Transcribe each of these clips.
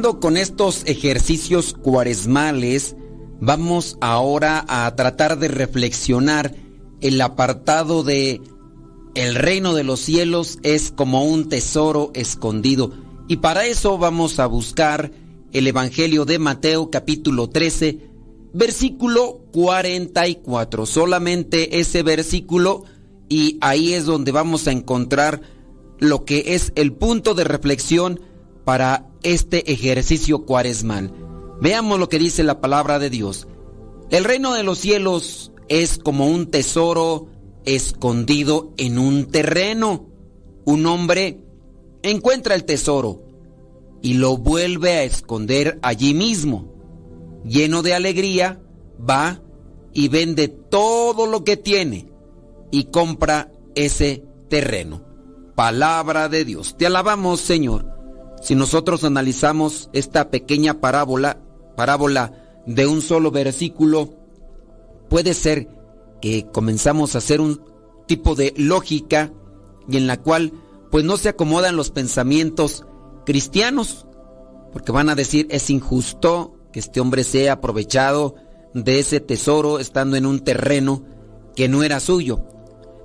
Con estos ejercicios cuaresmales, vamos ahora a tratar de reflexionar el apartado de el reino de los cielos es como un tesoro escondido. Y para eso vamos a buscar el Evangelio de Mateo capítulo 13, versículo 44. Solamente ese versículo y ahí es donde vamos a encontrar lo que es el punto de reflexión para este ejercicio cuaresmal. Veamos lo que dice la palabra de Dios. El reino de los cielos es como un tesoro escondido en un terreno. Un hombre encuentra el tesoro y lo vuelve a esconder allí mismo. Lleno de alegría, va y vende todo lo que tiene y compra ese terreno. Palabra de Dios. Te alabamos, Señor. Si nosotros analizamos esta pequeña parábola, parábola de un solo versículo, puede ser que comenzamos a hacer un tipo de lógica y en la cual pues no se acomodan los pensamientos cristianos, porque van a decir es injusto que este hombre sea aprovechado de ese tesoro estando en un terreno que no era suyo.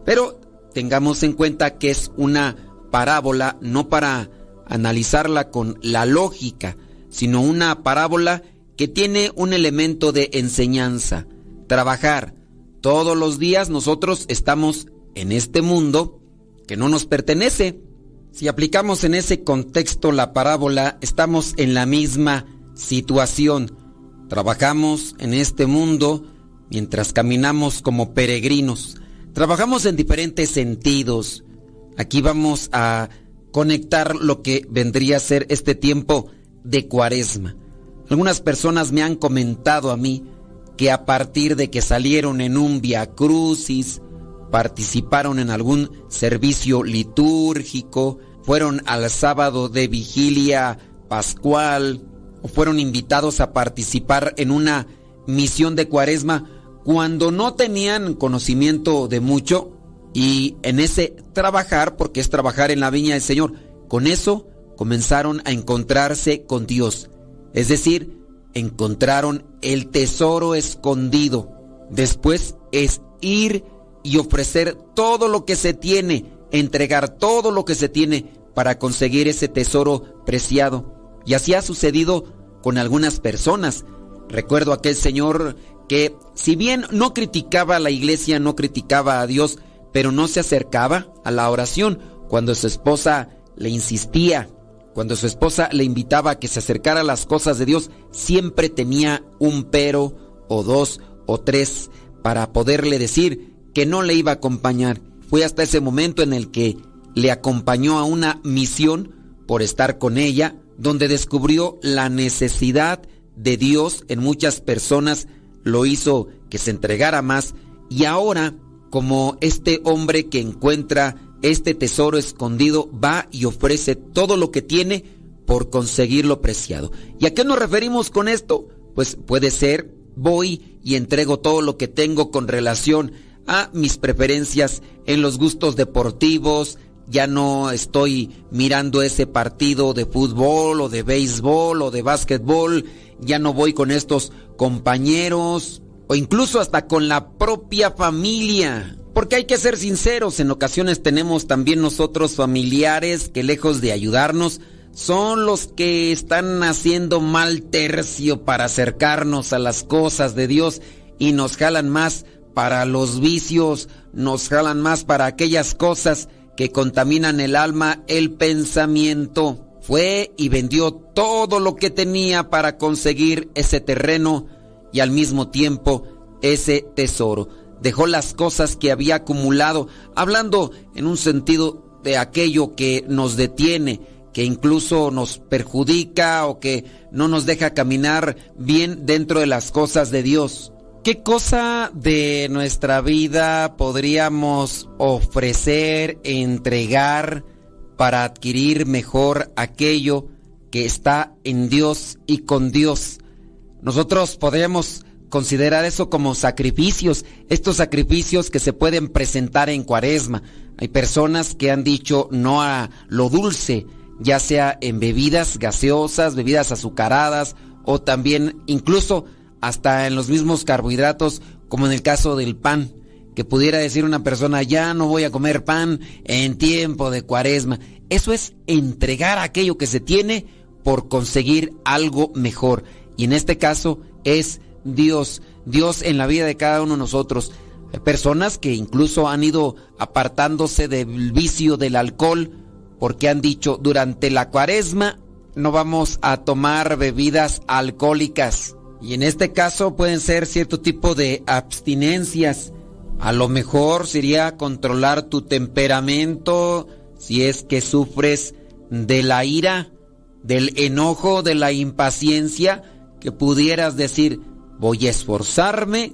Pero tengamos en cuenta que es una parábola no para analizarla con la lógica, sino una parábola que tiene un elemento de enseñanza. Trabajar. Todos los días nosotros estamos en este mundo que no nos pertenece. Si aplicamos en ese contexto la parábola, estamos en la misma situación. Trabajamos en este mundo mientras caminamos como peregrinos. Trabajamos en diferentes sentidos. Aquí vamos a conectar lo que vendría a ser este tiempo de cuaresma. Algunas personas me han comentado a mí que a partir de que salieron en un via crucis, participaron en algún servicio litúrgico, fueron al sábado de vigilia pascual o fueron invitados a participar en una misión de cuaresma cuando no tenían conocimiento de mucho y en ese trabajar, porque es trabajar en la viña del Señor, con eso comenzaron a encontrarse con Dios. Es decir, encontraron el tesoro escondido. Después es ir y ofrecer todo lo que se tiene, entregar todo lo que se tiene para conseguir ese tesoro preciado. Y así ha sucedido con algunas personas. Recuerdo aquel señor que, si bien no criticaba a la iglesia, no criticaba a Dios, pero no se acercaba a la oración cuando su esposa le insistía, cuando su esposa le invitaba a que se acercara a las cosas de Dios, siempre tenía un pero o dos o tres para poderle decir que no le iba a acompañar. Fue hasta ese momento en el que le acompañó a una misión por estar con ella, donde descubrió la necesidad de Dios en muchas personas, lo hizo que se entregara más y ahora como este hombre que encuentra este tesoro escondido va y ofrece todo lo que tiene por conseguir lo preciado. ¿Y a qué nos referimos con esto? Pues puede ser, voy y entrego todo lo que tengo con relación a mis preferencias en los gustos deportivos, ya no estoy mirando ese partido de fútbol o de béisbol o de básquetbol, ya no voy con estos compañeros, o incluso hasta con la propia familia. Porque hay que ser sinceros, en ocasiones tenemos también nosotros familiares que lejos de ayudarnos, son los que están haciendo mal tercio para acercarnos a las cosas de Dios y nos jalan más para los vicios, nos jalan más para aquellas cosas que contaminan el alma, el pensamiento. Fue y vendió todo lo que tenía para conseguir ese terreno y al mismo tiempo ese tesoro. Dejó las cosas que había acumulado, hablando en un sentido de aquello que nos detiene, que incluso nos perjudica o que no nos deja caminar bien dentro de las cosas de Dios. ¿Qué cosa de nuestra vida podríamos ofrecer, entregar para adquirir mejor aquello que está en Dios y con Dios? Nosotros podríamos considerar eso como sacrificios, estos sacrificios que se pueden presentar en cuaresma. Hay personas que han dicho no a lo dulce, ya sea en bebidas gaseosas, bebidas azucaradas o también incluso hasta en los mismos carbohidratos, como en el caso del pan, que pudiera decir una persona, ya no voy a comer pan en tiempo de cuaresma. Eso es entregar aquello que se tiene por conseguir algo mejor. Y en este caso es Dios, Dios en la vida de cada uno de nosotros. Personas que incluso han ido apartándose del vicio del alcohol porque han dicho durante la cuaresma no vamos a tomar bebidas alcohólicas. Y en este caso pueden ser cierto tipo de abstinencias. A lo mejor sería controlar tu temperamento si es que sufres de la ira, del enojo, de la impaciencia, que pudieras decir, voy a esforzarme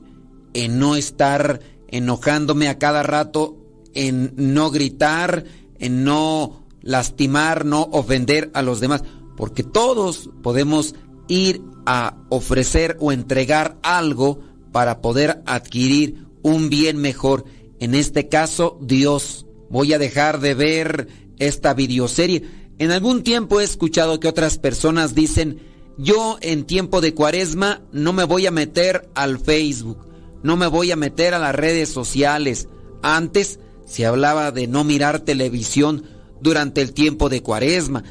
en no estar enojándome a cada rato, en no gritar, en no lastimar, no ofender a los demás, porque todos podemos ir a ofrecer o entregar algo para poder adquirir un bien mejor. En este caso, Dios. Voy a dejar de ver esta videoserie. En algún tiempo he escuchado que otras personas dicen, yo en tiempo de cuaresma no me voy a meter al Facebook no me voy a meter a las redes sociales. Antes se hablaba de no mirar televisión durante el tiempo de cuaresma,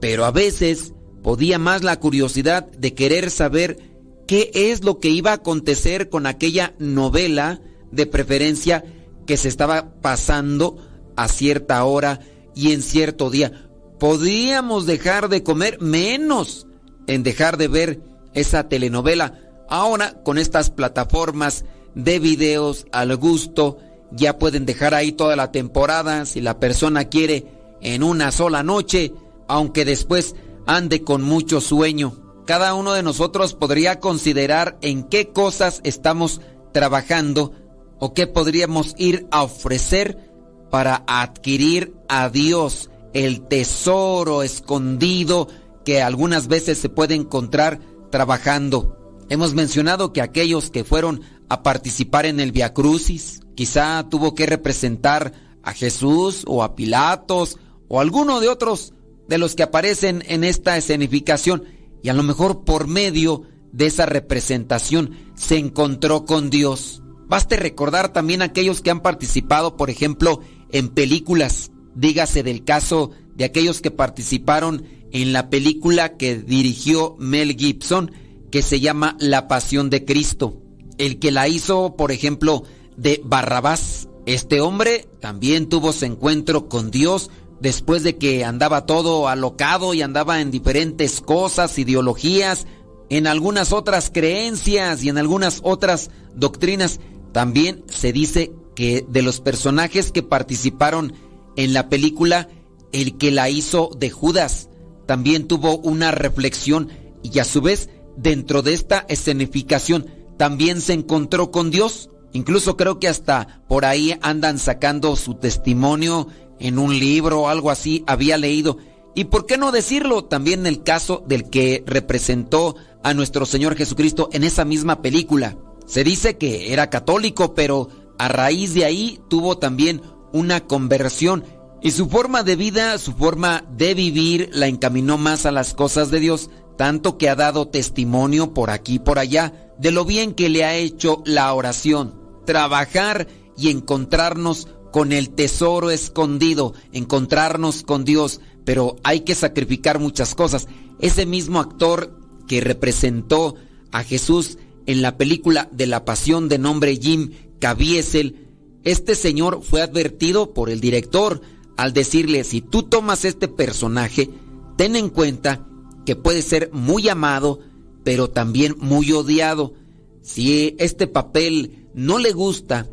pero a veces podía más la curiosidad de querer saber qué es lo que iba a acontecer con aquella novela de preferencia que se estaba pasando a cierta hora y en cierto día. Podíamos dejar de comer menos en dejar de ver esa telenovela. Ahora con estas plataformas de videos al gusto. Ya pueden dejar ahí toda la temporada si la persona quiere en una sola noche, aunque después ande con mucho sueño. Cada uno de nosotros podría considerar en qué cosas estamos trabajando o qué podríamos ir a ofrecer para adquirir a Dios el tesoro escondido que algunas veces se puede encontrar trabajando. Hemos mencionado que aquellos que fueron a participar en el Via Crucis, quizá tuvo que representar a Jesús o a Pilatos o alguno de otros de los que aparecen en esta escenificación y a lo mejor por medio de esa representación se encontró con Dios. Baste recordar también aquellos que han participado, por ejemplo, en películas. Dígase del caso de aquellos que participaron en la película que dirigió Mel Gibson, que se llama La Pasión de Cristo. El que la hizo, por ejemplo, de Barrabás. Este hombre también tuvo su encuentro con Dios después de que andaba todo alocado y andaba en diferentes cosas, ideologías, en algunas otras creencias y en algunas otras doctrinas. También se dice que de los personajes que participaron en la película, el que la hizo de Judas también tuvo una reflexión y a su vez dentro de esta escenificación también se encontró con Dios. Incluso creo que hasta por ahí andan sacando su testimonio en un libro o algo así, había leído. Y por qué no decirlo también en el caso del que representó a nuestro Señor Jesucristo en esa misma película. Se dice que era católico, pero a raíz de ahí tuvo también una conversión y su forma de vida, su forma de vivir la encaminó más a las cosas de Dios tanto que ha dado testimonio por aquí y por allá de lo bien que le ha hecho la oración, trabajar y encontrarnos con el tesoro escondido, encontrarnos con Dios, pero hay que sacrificar muchas cosas. Ese mismo actor que representó a Jesús en la película de la Pasión de nombre Jim Caviezel, este señor fue advertido por el director al decirle, si tú tomas este personaje, ten en cuenta que puede ser muy amado, pero también muy odiado. Si este papel no le gusta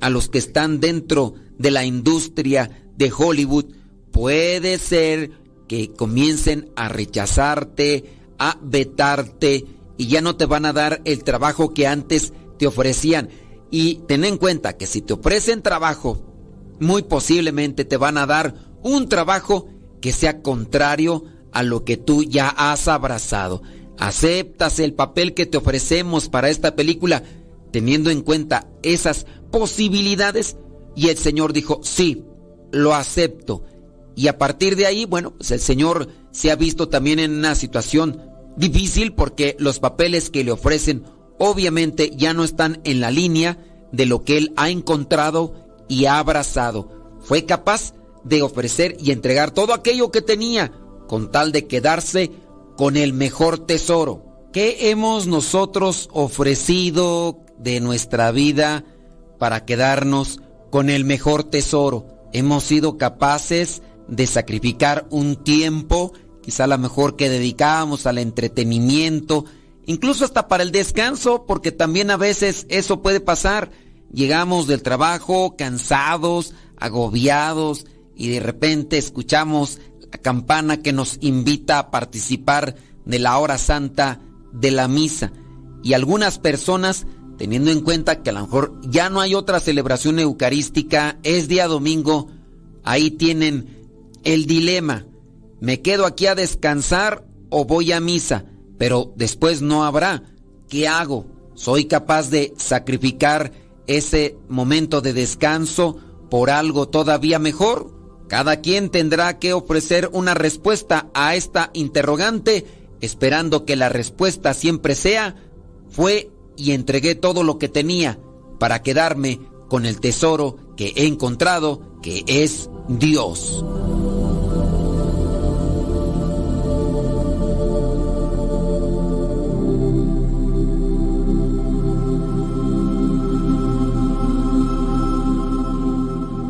a los que están dentro de la industria de Hollywood, puede ser que comiencen a rechazarte, a vetarte y ya no te van a dar el trabajo que antes te ofrecían. Y ten en cuenta que si te ofrecen trabajo, muy posiblemente te van a dar un trabajo que sea contrario a lo que tú ya has abrazado. ¿Aceptas el papel que te ofrecemos para esta película teniendo en cuenta esas posibilidades? Y el Señor dijo, sí, lo acepto. Y a partir de ahí, bueno, pues el señor se ha visto también en una situación difícil porque los papeles que le ofrecen obviamente ya no están en la línea de lo que él ha encontrado y abrazado. Fue capaz de ofrecer y entregar todo aquello que tenía con tal de quedarse con el mejor tesoro. ¿Qué hemos nosotros ofrecido de nuestra vida para quedarnos con el mejor tesoro? Hemos sido capaces de sacrificar un tiempo, quizá la mejor que dedicábamos al entretenimiento, incluso hasta para el descanso, porque también a veces eso puede pasar. Llegamos del trabajo cansados, agobiados, y de repente escuchamos la campana que nos invita a participar de la hora santa de la misa. Y algunas personas, teniendo en cuenta que a lo mejor ya no hay otra celebración eucarística, es día domingo, ahí tienen el dilema. ¿Me quedo aquí a descansar o voy a misa? Pero después no habrá. ¿Qué hago? ¿Soy capaz de sacrificar ese momento de descanso por algo todavía mejor? Cada quien tendrá que ofrecer una respuesta a esta interrogante, esperando que la respuesta siempre sea, fue y entregué todo lo que tenía para quedarme con el tesoro que he encontrado, que es Dios.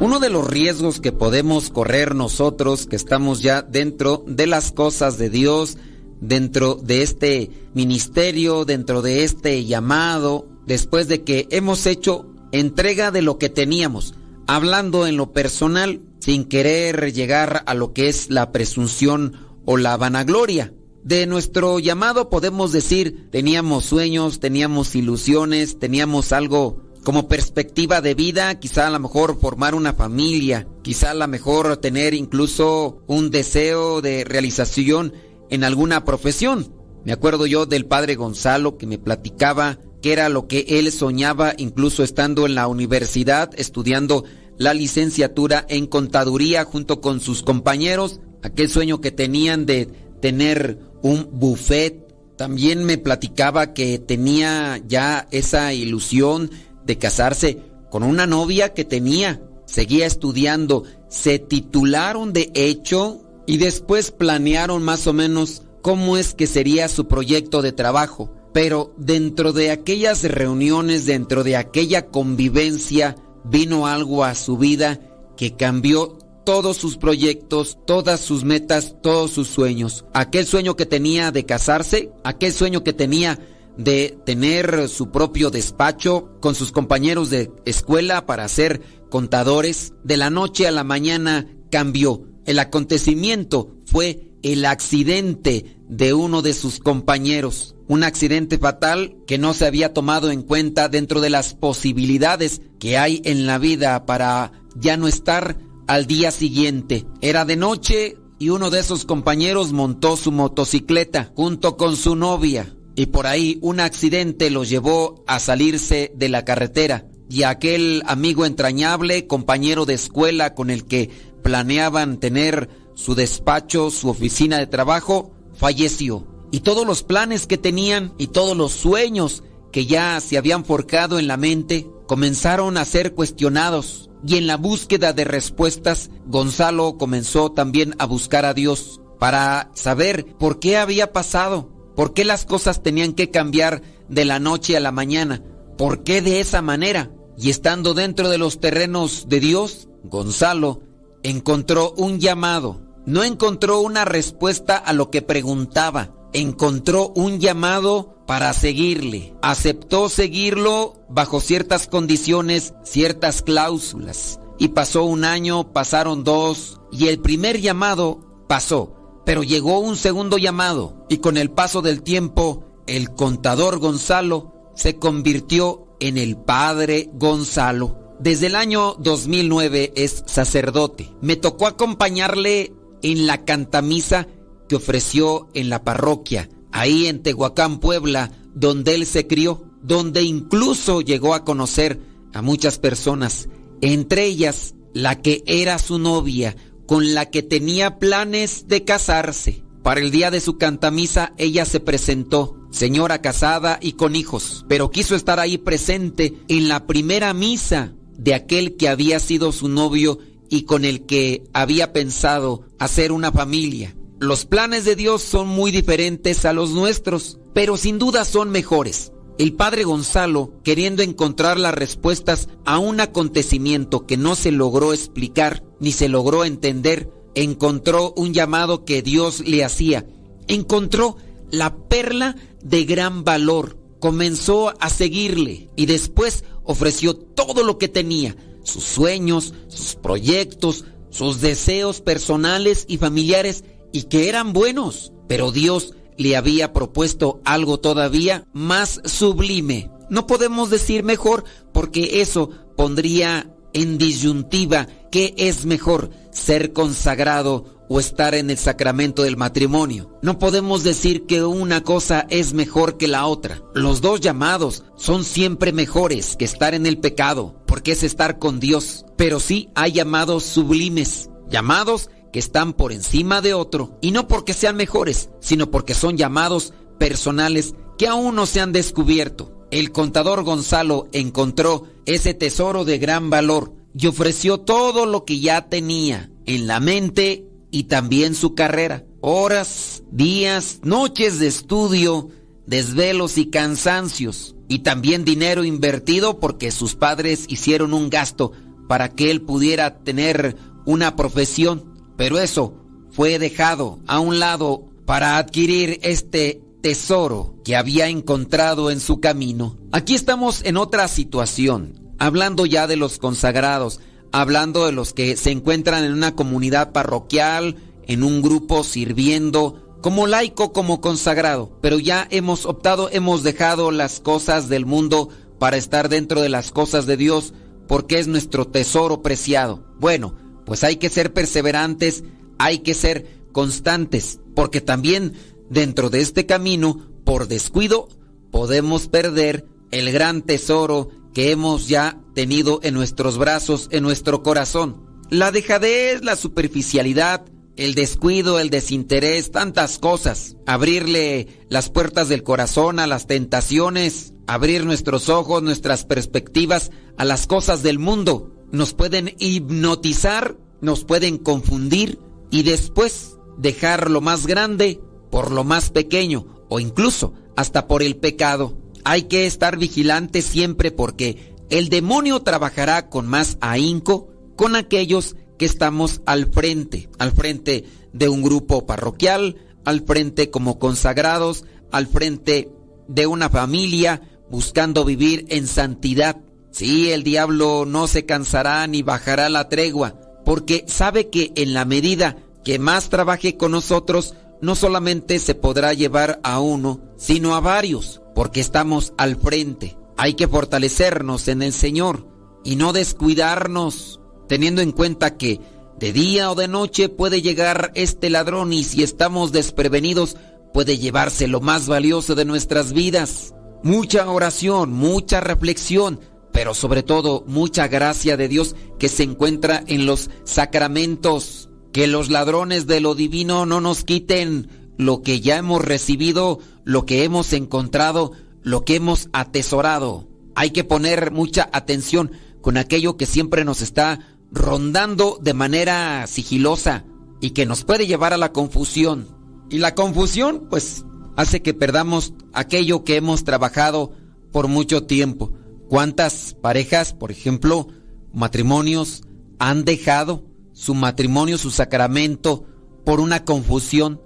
Uno de los riesgos que podemos correr nosotros que estamos ya dentro de las cosas de Dios, dentro de este ministerio, dentro de este llamado, después de que hemos hecho entrega de lo que teníamos, hablando en lo personal, sin querer llegar a lo que es la presunción o la vanagloria. De nuestro llamado podemos decir, teníamos sueños, teníamos ilusiones, teníamos algo como perspectiva de vida, quizá a lo mejor formar una familia, quizá a lo mejor tener incluso un deseo de realización en alguna profesión. Me acuerdo yo del padre Gonzalo que me platicaba que era lo que él soñaba incluso estando en la universidad estudiando la licenciatura en contaduría junto con sus compañeros, aquel sueño que tenían de tener un buffet. También me platicaba que tenía ya esa ilusión de casarse con una novia que tenía. Seguía estudiando, se titularon de hecho y después planearon más o menos cómo es que sería su proyecto de trabajo. Pero dentro de aquellas reuniones, dentro de aquella convivencia, vino algo a su vida que cambió todos sus proyectos, todas sus metas, todos sus sueños. Aquel sueño que tenía de casarse, aquel sueño que tenía de tener su propio despacho con sus compañeros de escuela para ser contadores, de la noche a la mañana cambió. El acontecimiento fue el accidente de uno de sus compañeros. Un accidente fatal que no se había tomado en cuenta dentro de las posibilidades que hay en la vida para ya no estar al día siguiente. Era de noche y uno de esos compañeros montó su motocicleta junto con su novia y por ahí un accidente los llevó a salirse de la carretera y aquel amigo entrañable, compañero de escuela con el que planeaban tener su despacho, su oficina de trabajo, falleció. Y todos los planes que tenían y todos los sueños que ya se habían forjado en la mente comenzaron a ser cuestionados. Y en la búsqueda de respuestas, Gonzalo comenzó también a buscar a Dios para saber por qué había pasado ¿Por qué las cosas tenían que cambiar de la noche a la mañana? ¿Por qué de esa manera? Y estando dentro de los terrenos de Dios, Gonzalo encontró un llamado. No encontró una respuesta a lo que preguntaba. Encontró un llamado para seguirle. Aceptó seguirlo bajo ciertas condiciones, ciertas cláusulas. Y pasó un año, pasaron dos, y el primer llamado pasó. Pero llegó un segundo llamado y con el paso del tiempo el contador Gonzalo se convirtió en el padre Gonzalo. Desde el año 2009 es sacerdote. Me tocó acompañarle en la cantamisa que ofreció en la parroquia, ahí en Tehuacán, Puebla, donde él se crió, donde incluso llegó a conocer a muchas personas, entre ellas la que era su novia, con la que tenía planes de casarse. Para el día de su cantamisa ella se presentó, señora casada y con hijos, pero quiso estar ahí presente en la primera misa de aquel que había sido su novio y con el que había pensado hacer una familia. Los planes de Dios son muy diferentes a los nuestros, pero sin duda son mejores. El padre Gonzalo, queriendo encontrar las respuestas a un acontecimiento que no se logró explicar ni se logró entender, encontró un llamado que Dios le hacía. Encontró la perla de gran valor. Comenzó a seguirle y después ofreció todo lo que tenía, sus sueños, sus proyectos, sus deseos personales y familiares y que eran buenos, pero Dios le había propuesto algo todavía más sublime. No podemos decir mejor porque eso pondría en disyuntiva qué es mejor, ser consagrado o estar en el sacramento del matrimonio. No podemos decir que una cosa es mejor que la otra. Los dos llamados son siempre mejores que estar en el pecado, porque es estar con Dios. Pero sí hay llamados sublimes, llamados que están por encima de otro, y no porque sean mejores, sino porque son llamados personales que aún no se han descubierto. El contador Gonzalo encontró ese tesoro de gran valor y ofreció todo lo que ya tenía en la mente y también su carrera. Horas, días, noches de estudio, desvelos y cansancios, y también dinero invertido porque sus padres hicieron un gasto para que él pudiera tener una profesión pero eso fue dejado a un lado para adquirir este tesoro que había encontrado en su camino. Aquí estamos en otra situación, hablando ya de los consagrados, hablando de los que se encuentran en una comunidad parroquial, en un grupo sirviendo, como laico, como consagrado, pero ya hemos optado, hemos dejado las cosas del mundo para estar dentro de las cosas de Dios, porque es nuestro tesoro preciado. Bueno, pues hay que ser perseverantes, hay que ser constantes, porque también dentro de este camino, por descuido, podemos perder el gran tesoro que hemos ya tenido en nuestros brazos, en nuestro corazón. La dejadez, la superficialidad, el descuido, el desinterés, tantas cosas. Abrirle las puertas del corazón a las tentaciones, abrir nuestros ojos, nuestras perspectivas a las cosas del mundo nos pueden hipnotizar, nos pueden confundir y después dejar lo más grande por lo más pequeño o incluso hasta por el pecado. Hay que estar vigilantes siempre porque el demonio trabajará con más ahínco con aquellos que estamos al frente, al frente de un grupo parroquial, al frente como consagrados, al frente de una familia, buscando vivir en santidad. Sí, el diablo no se cansará ni bajará la tregua, porque sabe que en la medida que más trabaje con nosotros, no solamente se podrá llevar a uno, sino a varios, porque estamos al frente. Hay que fortalecernos en el Señor y no descuidarnos, teniendo en cuenta que de día o de noche puede llegar este ladrón y si estamos desprevenidos puede llevarse lo más valioso de nuestras vidas. Mucha oración, mucha reflexión, pero sobre todo mucha gracia de Dios que se encuentra en los sacramentos. Que los ladrones de lo divino no nos quiten lo que ya hemos recibido, lo que hemos encontrado, lo que hemos atesorado. Hay que poner mucha atención con aquello que siempre nos está rondando de manera sigilosa y que nos puede llevar a la confusión. Y la confusión, pues, hace que perdamos aquello que hemos trabajado por mucho tiempo. ¿Cuántas parejas, por ejemplo, matrimonios, han dejado su matrimonio, su sacramento, por una confusión?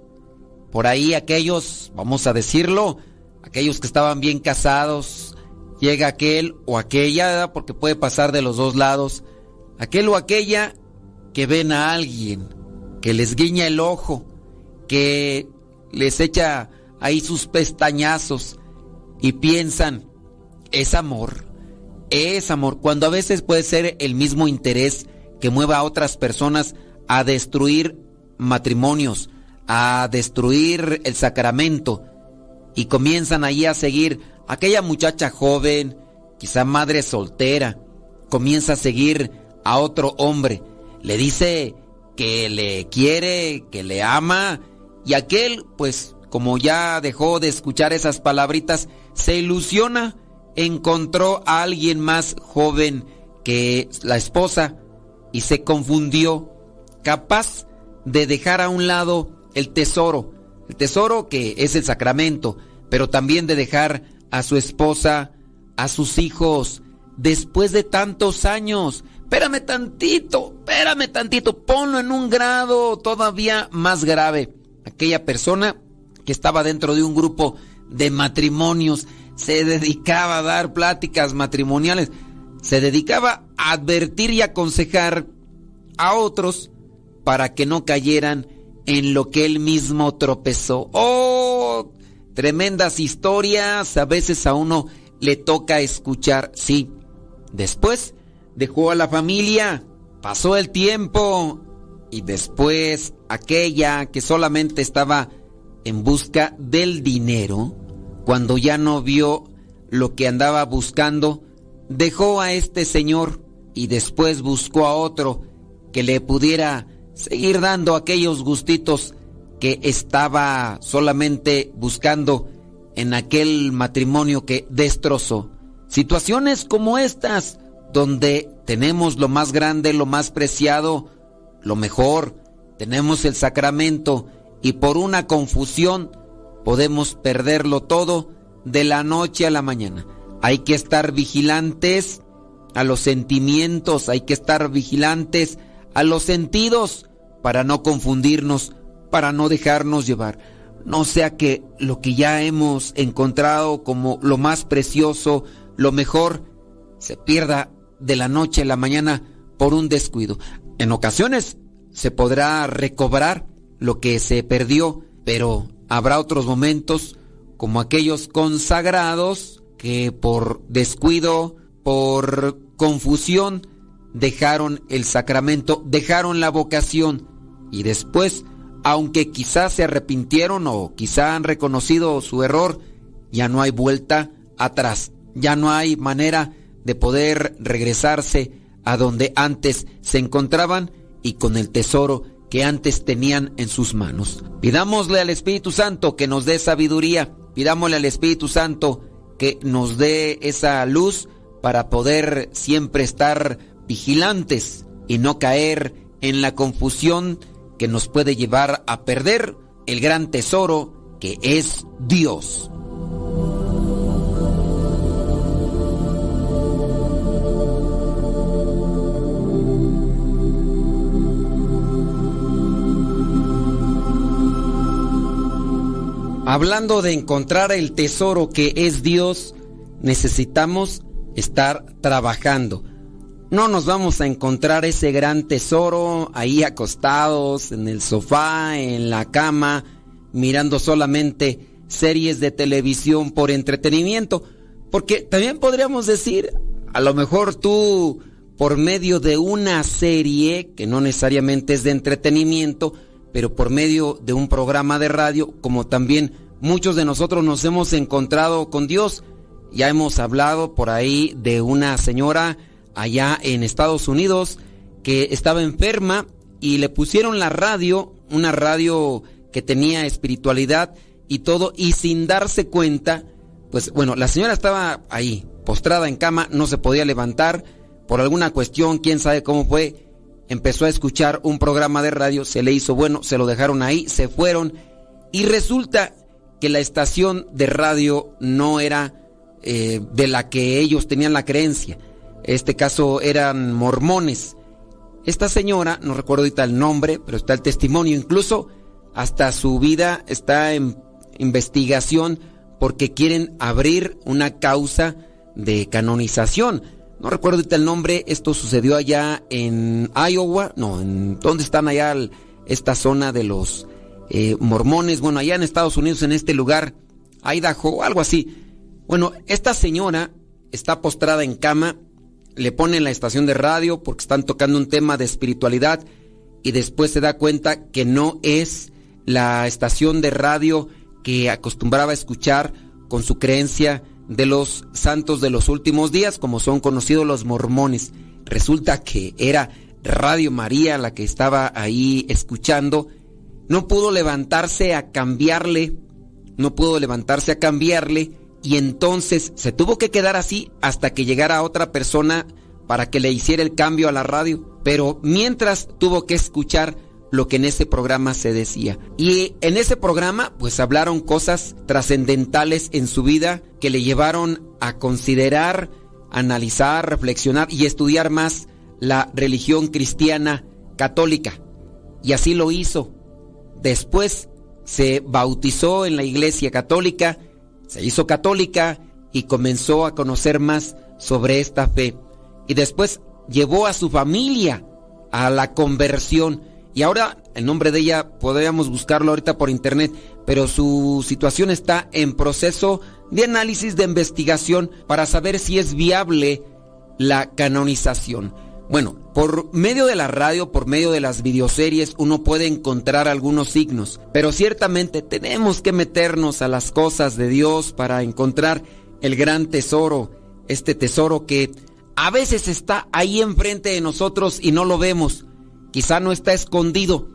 Por ahí aquellos, vamos a decirlo, aquellos que estaban bien casados, llega aquel o aquella, porque puede pasar de los dos lados, aquel o aquella que ven a alguien, que les guiña el ojo, que les echa ahí sus pestañazos y piensan, es amor es amor, cuando a veces puede ser el mismo interés que mueva a otras personas a destruir matrimonios, a destruir el sacramento y comienzan ahí a seguir aquella muchacha joven, quizá madre soltera, comienza a seguir a otro hombre, le dice que le quiere, que le ama, y aquel, pues, como ya dejó de escuchar esas palabritas, se ilusiona, encontró a alguien más joven que la esposa y se confundió, capaz de dejar a un lado el tesoro, el tesoro que es el sacramento, pero también de dejar a su esposa, a sus hijos, después de tantos años. Espérame tantito, espérame tantito, ponlo en un grado todavía más grave. Aquella persona que estaba dentro de un grupo de matrimonios, se dedicaba a dar pláticas matrimoniales, se dedicaba a advertir y aconsejar a otros para que no cayeran en lo que él mismo tropezó. ¡Oh! Tremendas historias, a veces a uno le toca escuchar, sí. Después dejó a la familia, pasó el tiempo y después aquella que solamente estaba en busca del dinero, cuando ya no vio lo que andaba buscando, dejó a este señor y después buscó a otro que le pudiera seguir dando aquellos gustitos que estaba solamente buscando en aquel matrimonio que destrozó. Situaciones como estas, donde tenemos lo más grande, lo más preciado, lo mejor, tenemos el sacramento y por una confusión podemos perderlo todo de la noche a la mañana. Hay que estar vigilantes a los sentimientos, hay que estar vigilantes a los sentidos para no confundirnos, para no dejarnos llevar. No sea que lo que ya hemos encontrado como lo más precioso, lo mejor, se pierda de la noche a la mañana por un descuido. En ocasiones se podrá recobrar lo que se perdió, pero habrá otros momentos como aquellos consagrados que por descuido, por confusión, dejaron el sacramento, dejaron la vocación. Y después, aunque quizás se arrepintieron o quizá han reconocido su error, ya no hay vuelta atrás, ya no hay manera de poder regresarse a donde antes se encontraban y con el tesoro que antes tenían en sus manos. Pidámosle al Espíritu Santo que nos dé sabiduría, pidámosle al Espíritu Santo que nos dé esa luz para poder siempre estar vigilantes y no caer en la confusión que nos puede llevar a perder el gran tesoro que es Dios. Hablando de encontrar el tesoro que es Dios, necesitamos estar trabajando. No nos vamos a encontrar ese gran tesoro ahí acostados en el sofá, en la cama, mirando solamente series de televisión por entretenimiento. Porque también podríamos decir, a lo mejor tú, por medio de una serie, que no necesariamente es de entretenimiento, pero por medio de un programa de radio, como también muchos de nosotros nos hemos encontrado con Dios. Ya hemos hablado por ahí de una señora allá en Estados Unidos que estaba enferma y le pusieron la radio, una radio que tenía espiritualidad y todo, y sin darse cuenta, pues bueno, la señora estaba ahí, postrada en cama, no se podía levantar, por alguna cuestión, quién sabe cómo fue, empezó a escuchar un programa de radio, se le hizo bueno, se lo dejaron ahí, se fueron y resulta que la estación de radio no era eh, de la que ellos tenían la creencia. Este caso eran mormones. Esta señora, no recuerdo ahorita el nombre, pero está el testimonio, incluso hasta su vida está en investigación porque quieren abrir una causa de canonización no recuerdo el nombre, esto sucedió allá en Iowa, no, en dónde están allá esta zona de los eh, mormones, bueno, allá en Estados Unidos, en este lugar, Idaho, algo así. Bueno, esta señora está postrada en cama, le ponen la estación de radio porque están tocando un tema de espiritualidad y después se da cuenta que no es la estación de radio que acostumbraba escuchar con su creencia de los santos de los últimos días, como son conocidos los mormones. Resulta que era Radio María, la que estaba ahí escuchando, no pudo levantarse a cambiarle, no pudo levantarse a cambiarle y entonces se tuvo que quedar así hasta que llegara otra persona para que le hiciera el cambio a la radio. Pero mientras tuvo que escuchar lo que en ese programa se decía. Y en ese programa pues hablaron cosas trascendentales en su vida que le llevaron a considerar, analizar, reflexionar y estudiar más la religión cristiana católica. Y así lo hizo. Después se bautizó en la iglesia católica, se hizo católica y comenzó a conocer más sobre esta fe. Y después llevó a su familia a la conversión y ahora el nombre de ella podríamos buscarlo ahorita por internet, pero su situación está en proceso de análisis de investigación para saber si es viable la canonización. Bueno, por medio de la radio, por medio de las videoseries, uno puede encontrar algunos signos, pero ciertamente tenemos que meternos a las cosas de Dios para encontrar el gran tesoro, este tesoro que a veces está ahí enfrente de nosotros y no lo vemos Quizá no está escondido,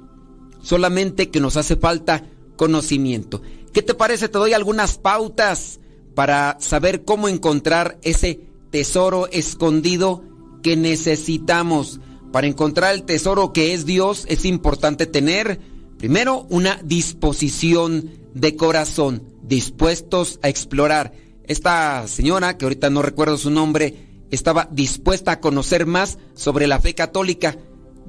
solamente que nos hace falta conocimiento. ¿Qué te parece? Te doy algunas pautas para saber cómo encontrar ese tesoro escondido que necesitamos. Para encontrar el tesoro que es Dios es importante tener primero una disposición de corazón, dispuestos a explorar. Esta señora, que ahorita no recuerdo su nombre, estaba dispuesta a conocer más sobre la fe católica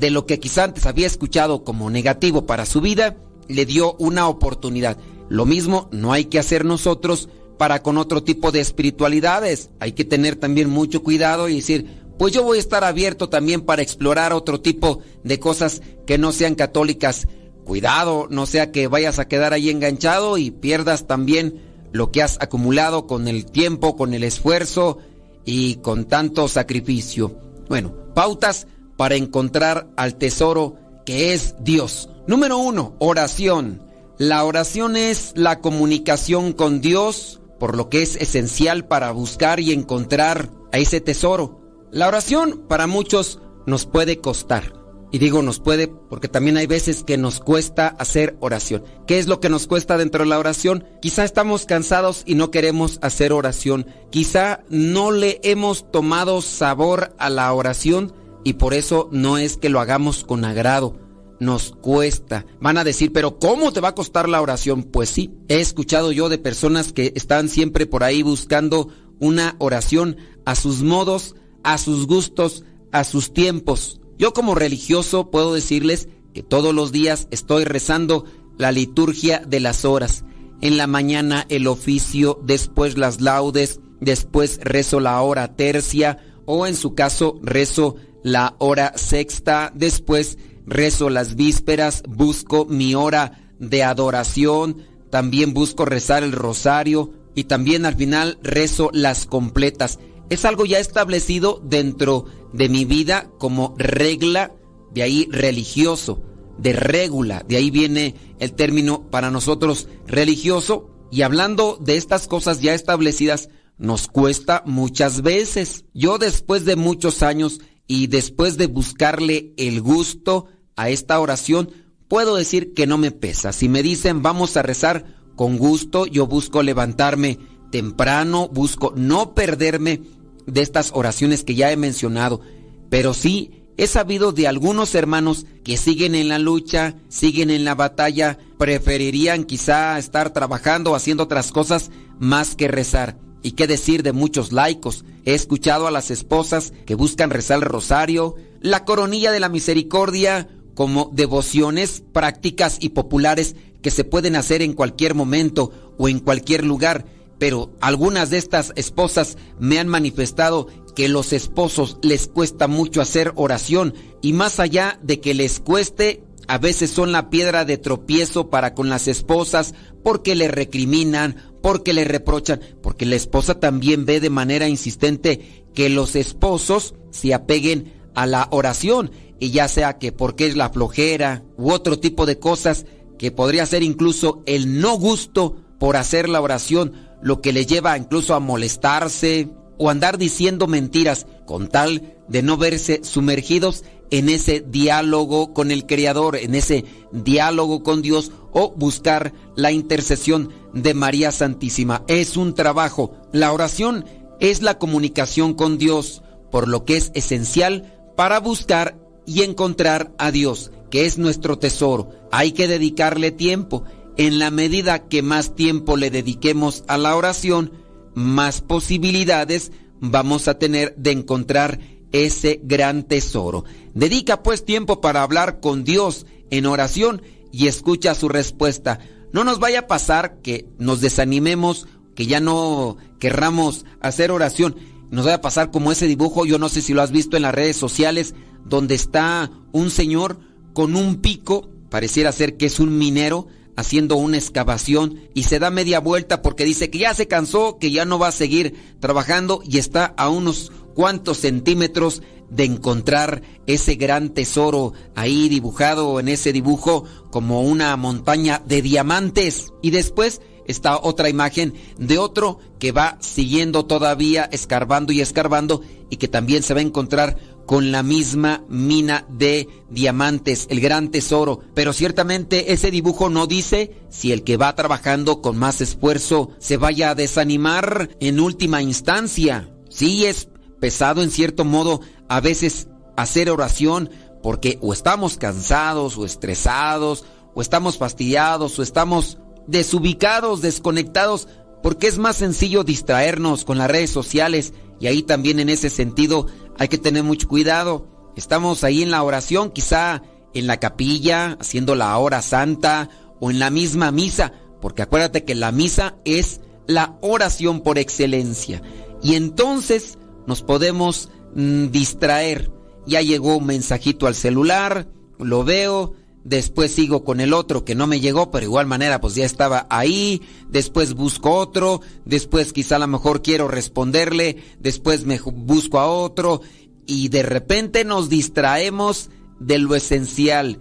de lo que quizá antes había escuchado como negativo para su vida, le dio una oportunidad. Lo mismo no hay que hacer nosotros para con otro tipo de espiritualidades. Hay que tener también mucho cuidado y decir, pues yo voy a estar abierto también para explorar otro tipo de cosas que no sean católicas. Cuidado, no sea que vayas a quedar ahí enganchado y pierdas también lo que has acumulado con el tiempo, con el esfuerzo y con tanto sacrificio. Bueno, pautas para encontrar al tesoro que es Dios. Número uno, oración. La oración es la comunicación con Dios, por lo que es esencial para buscar y encontrar a ese tesoro. La oración para muchos nos puede costar. Y digo nos puede porque también hay veces que nos cuesta hacer oración. ¿Qué es lo que nos cuesta dentro de la oración? Quizá estamos cansados y no queremos hacer oración. Quizá no le hemos tomado sabor a la oración y por eso no es que lo hagamos con agrado, nos cuesta. Van a decir, pero ¿cómo te va a costar la oración? Pues sí, he escuchado yo de personas que están siempre por ahí buscando una oración a sus modos, a sus gustos, a sus tiempos. Yo como religioso puedo decirles que todos los días estoy rezando la liturgia de las horas. En la mañana el oficio, después las laudes, después rezo la hora tercia o en su caso rezo la hora sexta, después rezo las vísperas, busco mi hora de adoración, también busco rezar el rosario y también al final rezo las completas. Es algo ya establecido dentro de mi vida como regla, de ahí religioso, de regula, de ahí viene el término para nosotros religioso. Y hablando de estas cosas ya establecidas, nos cuesta muchas veces. Yo después de muchos años y después de buscarle el gusto a esta oración, puedo decir que no me pesa. Si me dicen vamos a rezar con gusto, yo busco levantarme temprano, busco no perderme de estas oraciones que ya he mencionado, pero sí he sabido de algunos hermanos que siguen en la lucha, siguen en la batalla, preferirían quizá estar trabajando haciendo otras cosas más que rezar. ¿Y qué decir de muchos laicos? He escuchado a las esposas que buscan rezar el rosario, la coronilla de la misericordia, como devociones prácticas y populares que se pueden hacer en cualquier momento o en cualquier lugar. Pero algunas de estas esposas me han manifestado que los esposos les cuesta mucho hacer oración y más allá de que les cueste, a veces son la piedra de tropiezo para con las esposas porque le recriminan, porque le reprochan, porque la esposa también ve de manera insistente que los esposos se apeguen a la oración, y ya sea que porque es la flojera u otro tipo de cosas que podría ser incluso el no gusto por hacer la oración, lo que le lleva incluso a molestarse o andar diciendo mentiras con tal de no verse sumergidos en ese diálogo con el Creador, en ese diálogo con Dios o buscar la intercesión de María Santísima. Es un trabajo. La oración es la comunicación con Dios, por lo que es esencial para buscar y encontrar a Dios, que es nuestro tesoro. Hay que dedicarle tiempo. En la medida que más tiempo le dediquemos a la oración, más posibilidades vamos a tener de encontrar ese gran tesoro. Dedica pues tiempo para hablar con Dios en oración y escucha su respuesta. No nos vaya a pasar que nos desanimemos, que ya no querramos hacer oración. Nos vaya a pasar como ese dibujo, yo no sé si lo has visto en las redes sociales, donde está un señor con un pico, pareciera ser que es un minero, haciendo una excavación y se da media vuelta porque dice que ya se cansó, que ya no va a seguir trabajando y está a unos cuantos centímetros de encontrar ese gran tesoro ahí dibujado en ese dibujo como una montaña de diamantes. Y después está otra imagen de otro que va siguiendo todavía, escarbando y escarbando y que también se va a encontrar con la misma mina de diamantes, el gran tesoro. Pero ciertamente ese dibujo no dice si el que va trabajando con más esfuerzo se vaya a desanimar en última instancia. Sí es pesado en cierto modo a veces hacer oración porque o estamos cansados o estresados o estamos fastidiados o estamos desubicados, desconectados, porque es más sencillo distraernos con las redes sociales y ahí también en ese sentido hay que tener mucho cuidado. Estamos ahí en la oración, quizá en la capilla, haciendo la hora santa o en la misma misa, porque acuérdate que la misa es la oración por excelencia. Y entonces nos podemos mm, distraer. Ya llegó un mensajito al celular, lo veo, después sigo con el otro que no me llegó, pero igual manera pues ya estaba ahí, después busco otro, después quizá a lo mejor quiero responderle, después me busco a otro. Y de repente nos distraemos de lo esencial,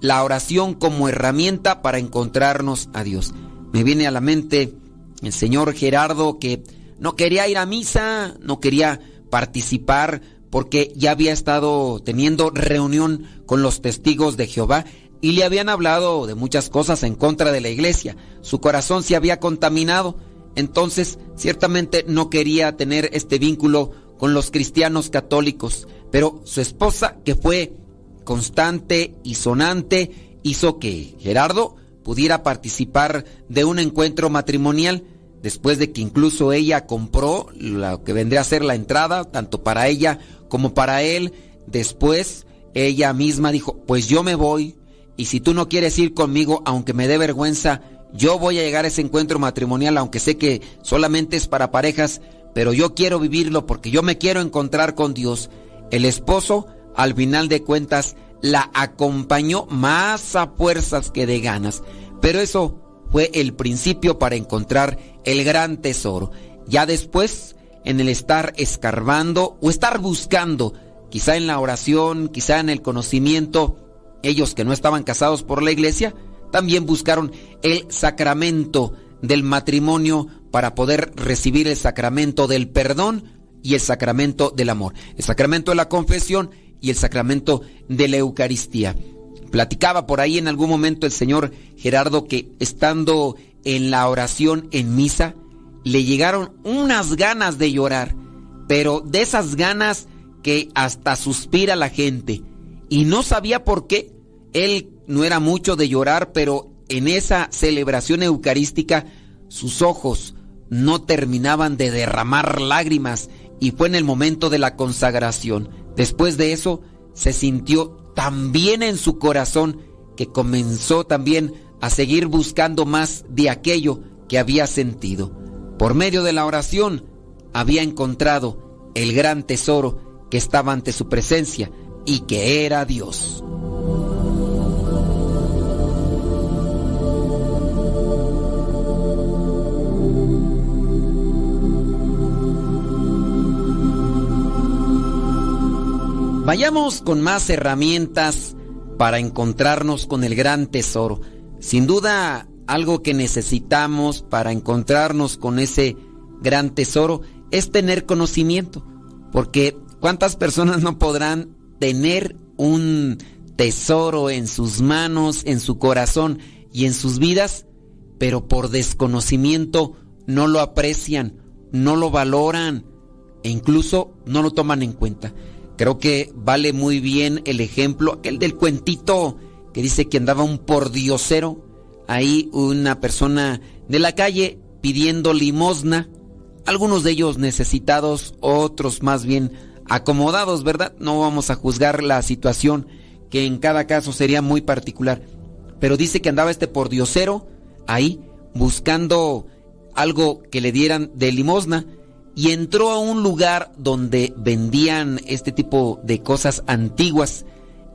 la oración como herramienta para encontrarnos a Dios. Me viene a la mente el señor Gerardo que no quería ir a misa, no quería participar porque ya había estado teniendo reunión con los testigos de Jehová y le habían hablado de muchas cosas en contra de la iglesia. Su corazón se había contaminado, entonces ciertamente no quería tener este vínculo con los cristianos católicos, pero su esposa, que fue constante y sonante, hizo que Gerardo pudiera participar de un encuentro matrimonial después de que incluso ella compró lo que vendría a ser la entrada, tanto para ella como para él. Después ella misma dijo, pues yo me voy, y si tú no quieres ir conmigo, aunque me dé vergüenza, yo voy a llegar a ese encuentro matrimonial, aunque sé que solamente es para parejas, pero yo quiero vivirlo porque yo me quiero encontrar con Dios. El esposo, al final de cuentas, la acompañó más a fuerzas que de ganas. Pero eso fue el principio para encontrar el gran tesoro. Ya después, en el estar escarbando o estar buscando, quizá en la oración, quizá en el conocimiento, ellos que no estaban casados por la iglesia, también buscaron el sacramento del matrimonio para poder recibir el sacramento del perdón y el sacramento del amor, el sacramento de la confesión y el sacramento de la Eucaristía. Platicaba por ahí en algún momento el señor Gerardo que estando en la oración en misa, le llegaron unas ganas de llorar, pero de esas ganas que hasta suspira la gente. Y no sabía por qué. Él no era mucho de llorar, pero en esa celebración eucarística sus ojos no terminaban de derramar lágrimas y fue en el momento de la consagración. Después de eso se sintió también en su corazón que comenzó también a seguir buscando más de aquello que había sentido. Por medio de la oración había encontrado el gran tesoro que estaba ante su presencia y que era Dios. Vayamos con más herramientas para encontrarnos con el gran tesoro. Sin duda, algo que necesitamos para encontrarnos con ese gran tesoro es tener conocimiento, porque ¿cuántas personas no podrán tener un tesoro en sus manos, en su corazón y en sus vidas, pero por desconocimiento no lo aprecian, no lo valoran e incluso no lo toman en cuenta. Creo que vale muy bien el ejemplo, aquel del cuentito que dice que andaba un pordiosero, ahí una persona de la calle pidiendo limosna, algunos de ellos necesitados, otros más bien acomodados, ¿verdad? No vamos a juzgar la situación, que en cada caso sería muy particular. Pero dice que andaba este pordiosero ahí buscando algo que le dieran de limosna y entró a un lugar donde vendían este tipo de cosas antiguas.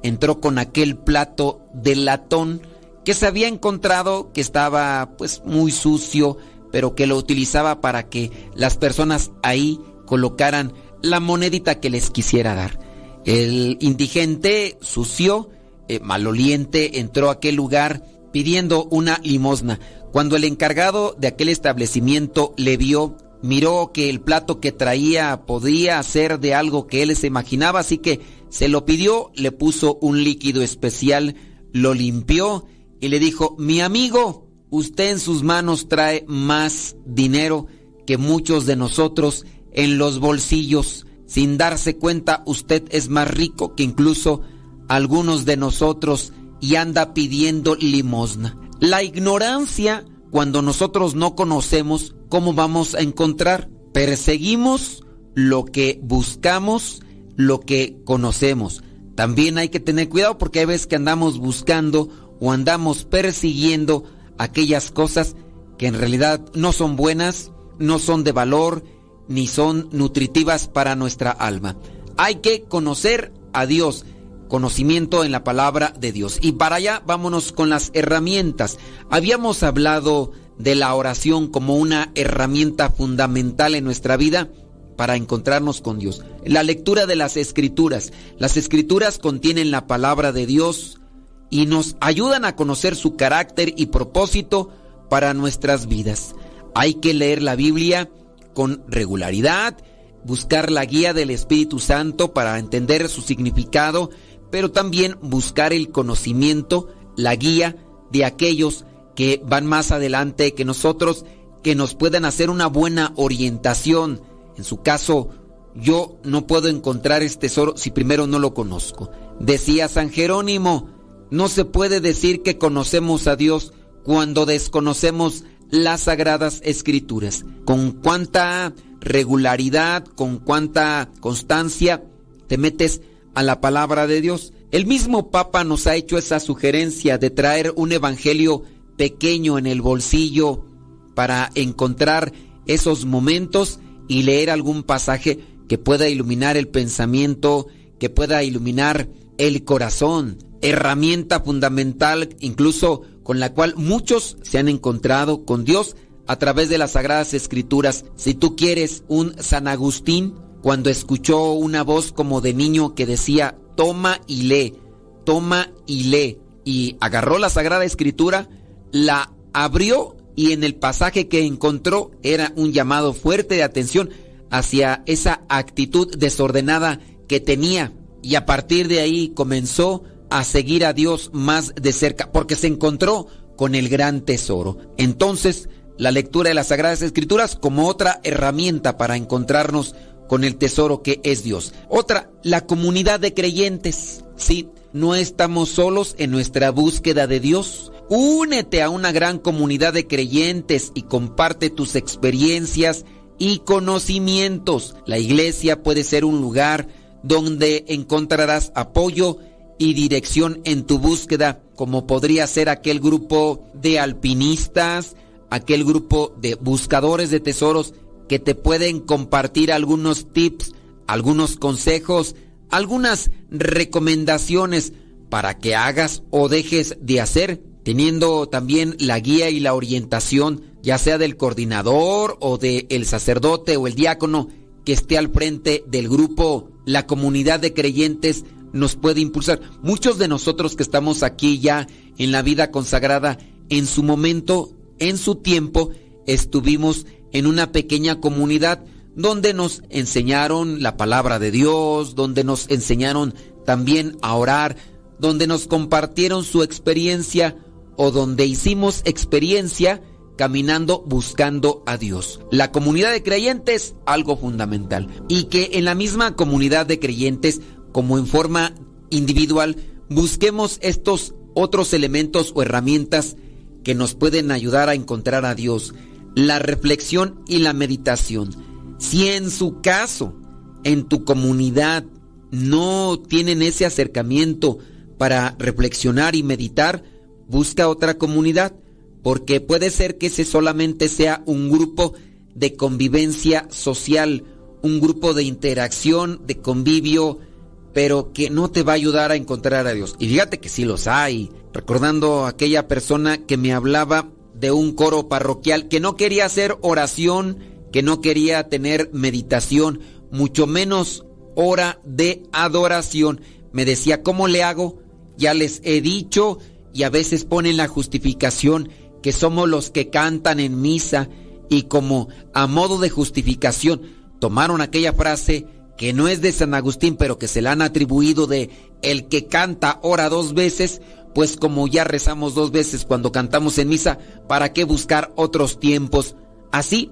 Entró con aquel plato de latón que se había encontrado que estaba pues muy sucio, pero que lo utilizaba para que las personas ahí colocaran la monedita que les quisiera dar. El indigente sucio, eh, maloliente, entró a aquel lugar pidiendo una limosna. Cuando el encargado de aquel establecimiento le vio, miró que el plato que traía podía ser de algo que él se imaginaba, así que se lo pidió, le puso un líquido especial, lo limpió y le dijo, mi amigo, usted en sus manos trae más dinero que muchos de nosotros en los bolsillos. Sin darse cuenta, usted es más rico que incluso algunos de nosotros y anda pidiendo limosna. La ignorancia, cuando nosotros no conocemos, ¿cómo vamos a encontrar? Perseguimos lo que buscamos, lo que conocemos. También hay que tener cuidado porque hay veces que andamos buscando o andamos persiguiendo aquellas cosas que en realidad no son buenas, no son de valor, ni son nutritivas para nuestra alma. Hay que conocer a Dios, conocimiento en la palabra de Dios. Y para allá vámonos con las herramientas. Habíamos hablado de la oración como una herramienta fundamental en nuestra vida para encontrarnos con Dios. La lectura de las escrituras. Las escrituras contienen la palabra de Dios y nos ayudan a conocer su carácter y propósito para nuestras vidas. Hay que leer la Biblia con regularidad, buscar la guía del Espíritu Santo para entender su significado, pero también buscar el conocimiento, la guía de aquellos que van más adelante que nosotros, que nos puedan hacer una buena orientación. En su caso, yo no puedo encontrar este tesoro si primero no lo conozco. Decía San Jerónimo, no se puede decir que conocemos a Dios cuando desconocemos las sagradas escrituras, con cuánta regularidad, con cuánta constancia te metes a la palabra de Dios. El mismo Papa nos ha hecho esa sugerencia de traer un evangelio pequeño en el bolsillo para encontrar esos momentos y leer algún pasaje que pueda iluminar el pensamiento, que pueda iluminar el corazón. Herramienta fundamental incluso con la cual muchos se han encontrado con Dios a través de las sagradas escrituras. Si tú quieres un San Agustín, cuando escuchó una voz como de niño que decía, toma y lee, toma y lee, y agarró la sagrada escritura, la abrió y en el pasaje que encontró era un llamado fuerte de atención hacia esa actitud desordenada que tenía. Y a partir de ahí comenzó a seguir a Dios más de cerca, porque se encontró con el gran tesoro. Entonces, la lectura de las Sagradas Escrituras como otra herramienta para encontrarnos con el tesoro que es Dios. Otra, la comunidad de creyentes. Sí, no estamos solos en nuestra búsqueda de Dios. Únete a una gran comunidad de creyentes y comparte tus experiencias y conocimientos. La iglesia puede ser un lugar donde encontrarás apoyo y dirección en tu búsqueda, como podría ser aquel grupo de alpinistas, aquel grupo de buscadores de tesoros que te pueden compartir algunos tips, algunos consejos, algunas recomendaciones para que hagas o dejes de hacer, teniendo también la guía y la orientación, ya sea del coordinador o del sacerdote o el diácono que esté al frente del grupo, la comunidad de creyentes nos puede impulsar. Muchos de nosotros que estamos aquí ya en la vida consagrada, en su momento, en su tiempo, estuvimos en una pequeña comunidad donde nos enseñaron la palabra de Dios, donde nos enseñaron también a orar, donde nos compartieron su experiencia o donde hicimos experiencia caminando buscando a Dios. La comunidad de creyentes, algo fundamental. Y que en la misma comunidad de creyentes, como en forma individual, busquemos estos otros elementos o herramientas que nos pueden ayudar a encontrar a Dios. La reflexión y la meditación. Si en su caso, en tu comunidad, no tienen ese acercamiento para reflexionar y meditar, busca otra comunidad porque puede ser que ese solamente sea un grupo de convivencia social, un grupo de interacción, de convivio, pero que no te va a ayudar a encontrar a Dios. Y fíjate que sí los hay. Recordando a aquella persona que me hablaba de un coro parroquial que no quería hacer oración, que no quería tener meditación, mucho menos hora de adoración. Me decía, ¿cómo le hago? Ya les he dicho y a veces ponen la justificación que somos los que cantan en misa y como a modo de justificación tomaron aquella frase que no es de San Agustín pero que se la han atribuido de el que canta ora dos veces, pues como ya rezamos dos veces cuando cantamos en misa, ¿para qué buscar otros tiempos? Así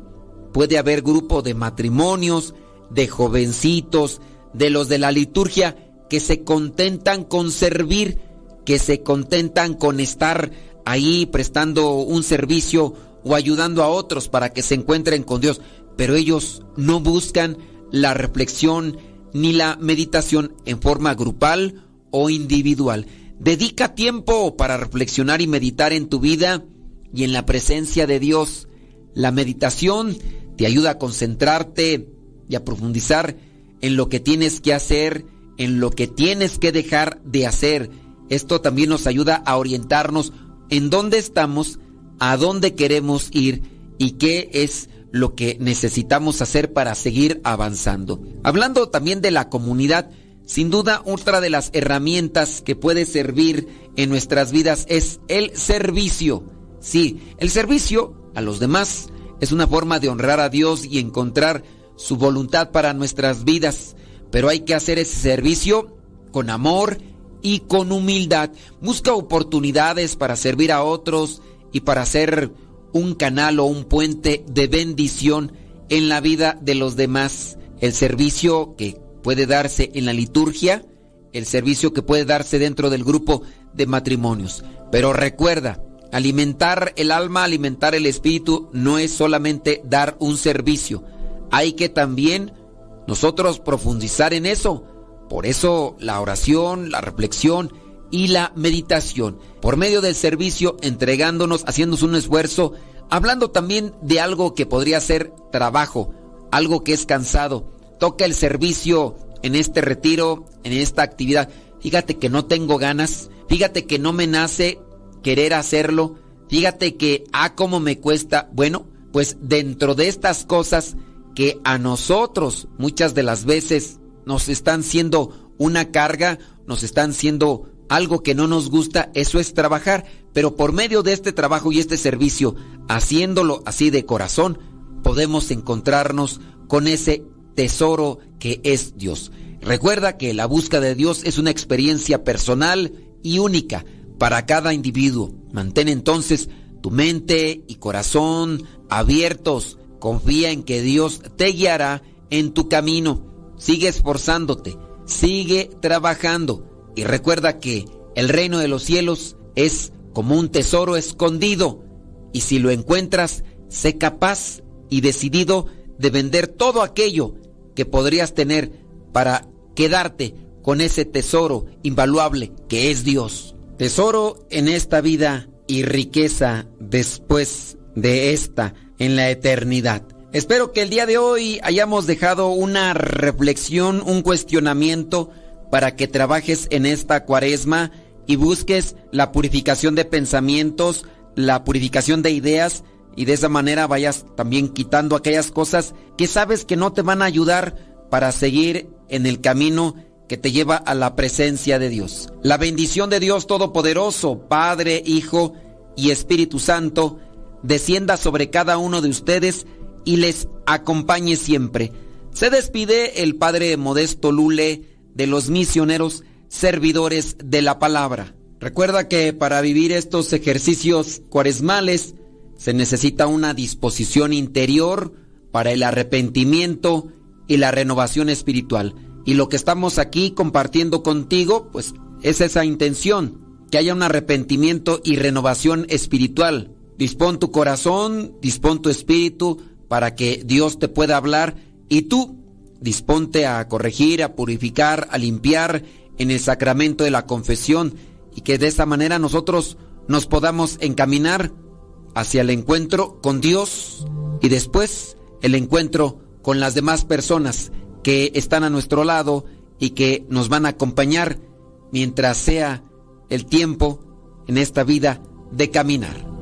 puede haber grupo de matrimonios, de jovencitos, de los de la liturgia, que se contentan con servir, que se contentan con estar ahí prestando un servicio o ayudando a otros para que se encuentren con Dios, pero ellos no buscan la reflexión ni la meditación en forma grupal o individual. Dedica tiempo para reflexionar y meditar en tu vida y en la presencia de Dios. La meditación te ayuda a concentrarte y a profundizar en lo que tienes que hacer, en lo que tienes que dejar de hacer. Esto también nos ayuda a orientarnos en dónde estamos, a dónde queremos ir y qué es lo que necesitamos hacer para seguir avanzando. Hablando también de la comunidad, sin duda otra de las herramientas que puede servir en nuestras vidas es el servicio. Sí, el servicio a los demás es una forma de honrar a Dios y encontrar su voluntad para nuestras vidas, pero hay que hacer ese servicio con amor y con humildad. Busca oportunidades para servir a otros y para ser un canal o un puente de bendición en la vida de los demás. El servicio que puede darse en la liturgia, el servicio que puede darse dentro del grupo de matrimonios. Pero recuerda, alimentar el alma, alimentar el espíritu, no es solamente dar un servicio. Hay que también nosotros profundizar en eso por eso la oración, la reflexión y la meditación, por medio del servicio, entregándonos, haciéndonos un esfuerzo, hablando también de algo que podría ser trabajo, algo que es cansado. Toca el servicio en este retiro, en esta actividad. Fíjate que no tengo ganas, fíjate que no me nace querer hacerlo, fíjate que, ah, cómo me cuesta. Bueno, pues dentro de estas cosas que a nosotros muchas de las veces nos están siendo una carga, nos están siendo algo que no nos gusta, eso es trabajar, pero por medio de este trabajo y este servicio, haciéndolo así de corazón, podemos encontrarnos con ese tesoro que es Dios. Recuerda que la búsqueda de Dios es una experiencia personal y única para cada individuo. Mantén entonces tu mente y corazón abiertos. Confía en que Dios te guiará en tu camino sigue esforzándote, sigue trabajando y recuerda que el reino de los cielos es como un tesoro escondido y si lo encuentras, sé capaz y decidido de vender todo aquello que podrías tener para quedarte con ese tesoro invaluable que es Dios. Tesoro en esta vida y riqueza después de esta en la eternidad. Espero que el día de hoy hayamos dejado una reflexión, un cuestionamiento para que trabajes en esta cuaresma y busques la purificación de pensamientos, la purificación de ideas y de esa manera vayas también quitando aquellas cosas que sabes que no te van a ayudar para seguir en el camino que te lleva a la presencia de Dios. La bendición de Dios Todopoderoso, Padre, Hijo y Espíritu Santo, descienda sobre cada uno de ustedes y les acompañe siempre. Se despide el Padre Modesto Lule de los misioneros servidores de la palabra. Recuerda que para vivir estos ejercicios cuaresmales se necesita una disposición interior para el arrepentimiento y la renovación espiritual. Y lo que estamos aquí compartiendo contigo, pues es esa intención, que haya un arrepentimiento y renovación espiritual. Dispón tu corazón, dispón tu espíritu para que Dios te pueda hablar y tú disponte a corregir, a purificar, a limpiar en el sacramento de la confesión y que de esta manera nosotros nos podamos encaminar hacia el encuentro con Dios y después el encuentro con las demás personas que están a nuestro lado y que nos van a acompañar mientras sea el tiempo en esta vida de caminar.